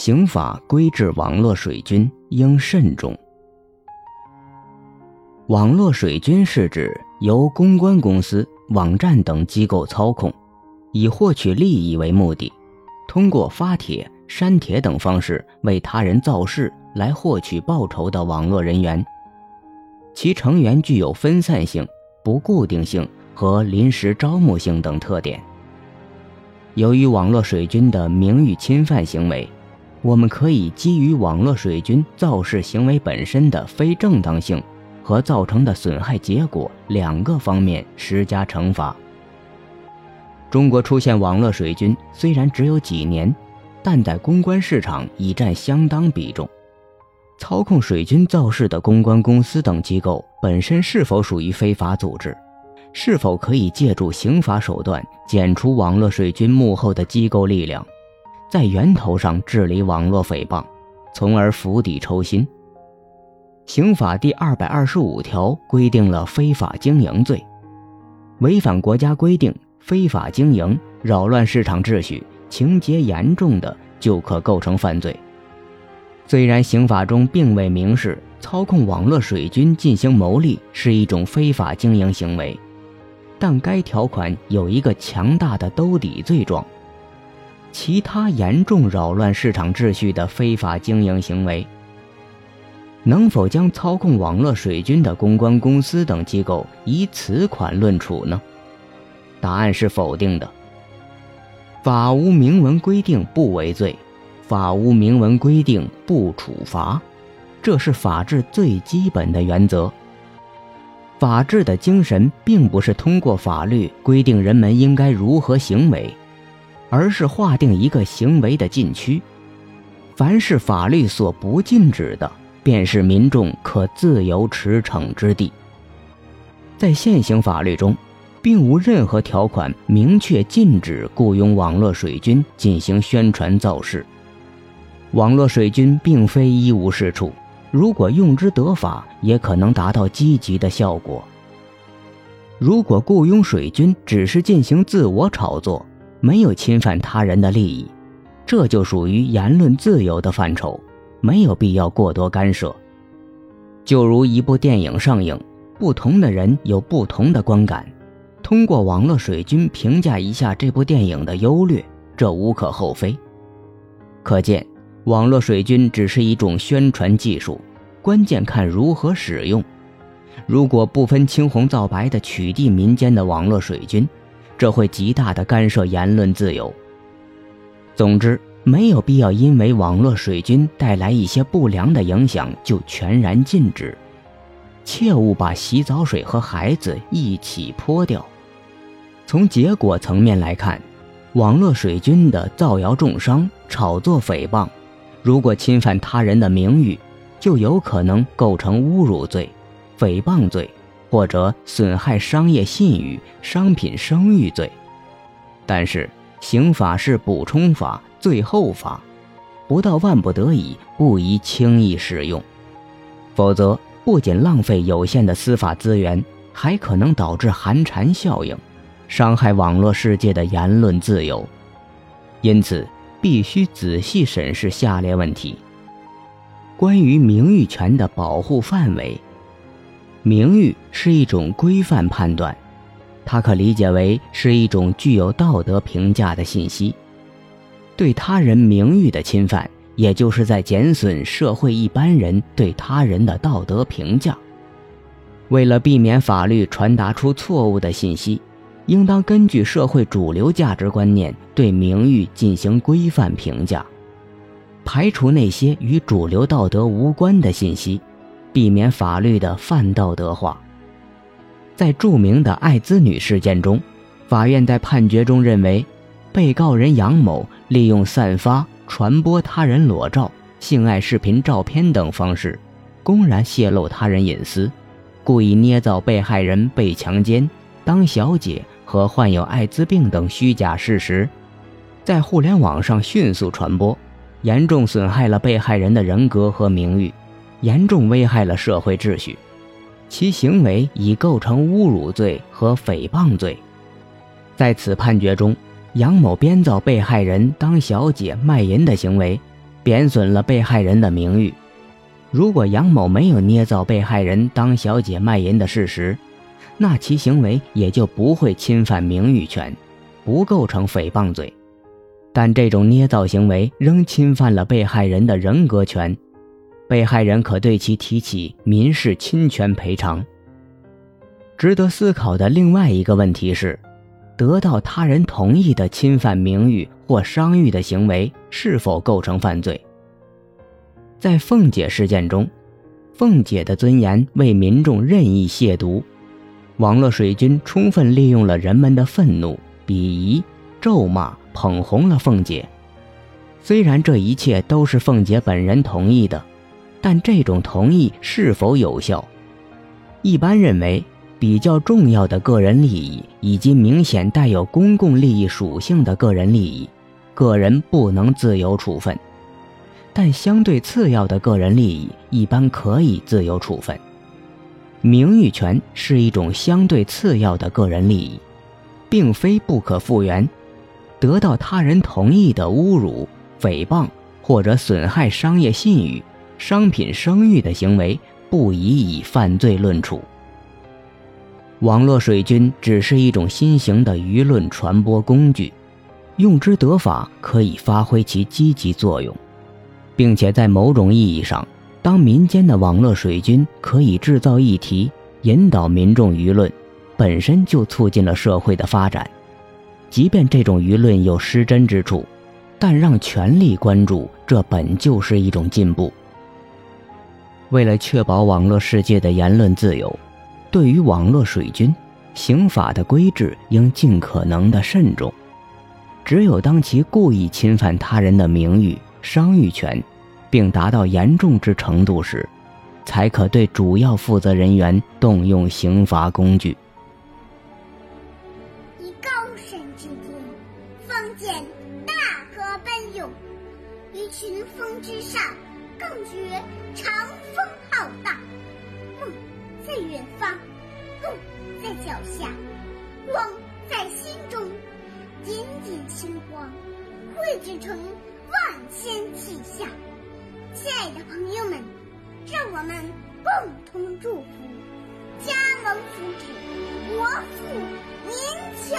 刑法规制网络水军应慎重。网络水军是指由公关公司、网站等机构操控，以获取利益为目的，通过发帖、删帖等方式为他人造势来获取报酬的网络人员。其成员具有分散性、不固定性和临时招募性等特点。由于网络水军的名誉侵犯行为，我们可以基于网络水军造势行为本身的非正当性和造成的损害结果两个方面施加惩罚。中国出现网络水军虽然只有几年，但在公关市场已占相当比重。操控水军造势的公关公司等机构本身是否属于非法组织？是否可以借助刑法手段剪除网络水军幕后的机构力量，在源头上治理网络诽谤，从而釜底抽薪？刑法第二百二十五条规定了非法经营罪，违反国家规定、非法经营、扰乱市场秩序，情节严重的就可构成犯罪。虽然刑法中并未明示操控网络水军进行牟利是一种非法经营行为，但该条款有一个强大的兜底罪状：其他严重扰乱市场秩序的非法经营行为。能否将操控网络水军的公关公司等机构以此款论处呢？答案是否定的。法无明文规定不为罪。法无明文规定不处罚，这是法治最基本的原则。法治的精神并不是通过法律规定人们应该如何行为，而是划定一个行为的禁区。凡是法律所不禁止的，便是民众可自由驰骋之地。在现行法律中，并无任何条款明确禁止雇佣网络水军进行宣传造势。网络水军并非一无是处，如果用之得法，也可能达到积极的效果。如果雇佣水军只是进行自我炒作，没有侵犯他人的利益，这就属于言论自由的范畴，没有必要过多干涉。就如一部电影上映，不同的人有不同的观感，通过网络水军评价一下这部电影的优劣，这无可厚非。可见。网络水军只是一种宣传技术，关键看如何使用。如果不分青红皂白地取缔民间的网络水军，这会极大的干涉言论自由。总之，没有必要因为网络水军带来一些不良的影响就全然禁止。切勿把洗澡水和孩子一起泼掉。从结果层面来看，网络水军的造谣重伤、炒作诽谤。如果侵犯他人的名誉，就有可能构成侮辱罪、诽谤罪，或者损害商业信誉、商品声誉罪。但是，刑法是补充法、最后法，不到万不得已，不宜轻易使用，否则不仅浪费有限的司法资源，还可能导致寒蝉效应，伤害网络世界的言论自由。因此。必须仔细审视下列问题：关于名誉权的保护范围。名誉是一种规范判断，它可理解为是一种具有道德评价的信息。对他人名誉的侵犯，也就是在减损社会一般人对他人的道德评价。为了避免法律传达出错误的信息。应当根据社会主流价值观念对名誉进行规范评价，排除那些与主流道德无关的信息，避免法律的泛道德化。在著名的艾滋女事件中，法院在判决中认为，被告人杨某利用散发、传播他人裸照、性爱视频照片等方式，公然泄露他人隐私，故意捏造被害人被强奸、当小姐。和患有艾滋病等虚假事实，在互联网上迅速传播，严重损害了被害人的人格和名誉，严重危害了社会秩序。其行为已构成侮辱罪和诽谤罪。在此判决中，杨某编造被害人当小姐卖淫的行为，贬损了被害人的名誉。如果杨某没有捏造被害人当小姐卖淫的事实，那其行为也就不会侵犯名誉权，不构成诽谤罪。但这种捏造行为仍侵犯了被害人的人格权，被害人可对其提起民事侵权赔偿。值得思考的另外一个问题是，得到他人同意的侵犯名誉或商誉的行为是否构成犯罪？在凤姐事件中，凤姐的尊严为民众任意亵渎，网络水军充分利用了人们的愤怒、鄙夷、咒骂，捧红了凤姐。虽然这一切都是凤姐本人同意的，但这种同意是否有效？一般认为，比较重要的个人利益以及明显带有公共利益属性的个人利益，个人不能自由处分。但相对次要的个人利益一般可以自由处分。名誉权是一种相对次要的个人利益，并非不可复原。得到他人同意的侮辱、诽谤或者损害商业信誉、商品声誉的行为，不宜以犯罪论处。网络水军只是一种新型的舆论传播工具，用之得法，可以发挥其积极作用。并且在某种意义上，当民间的网络水军可以制造议题，引导民众舆论，本身就促进了社会的发展。即便这种舆论有失真之处，但让权力关注，这本就是一种进步。为了确保网络世界的言论自由，对于网络水军，刑法的规制应尽可能的慎重。只有当其故意侵犯他人的名誉、商誉权。并达到严重之程度时，才可对主要负责人员动用刑罚工具。以高深之天，方见大河奔涌；于群峰之上，更觉长风浩荡。梦在远方，路在脚下，光在心中，点点星光汇聚成万千气象。亲爱的朋友们，让我们共同祝福，家门福祉，国富民强。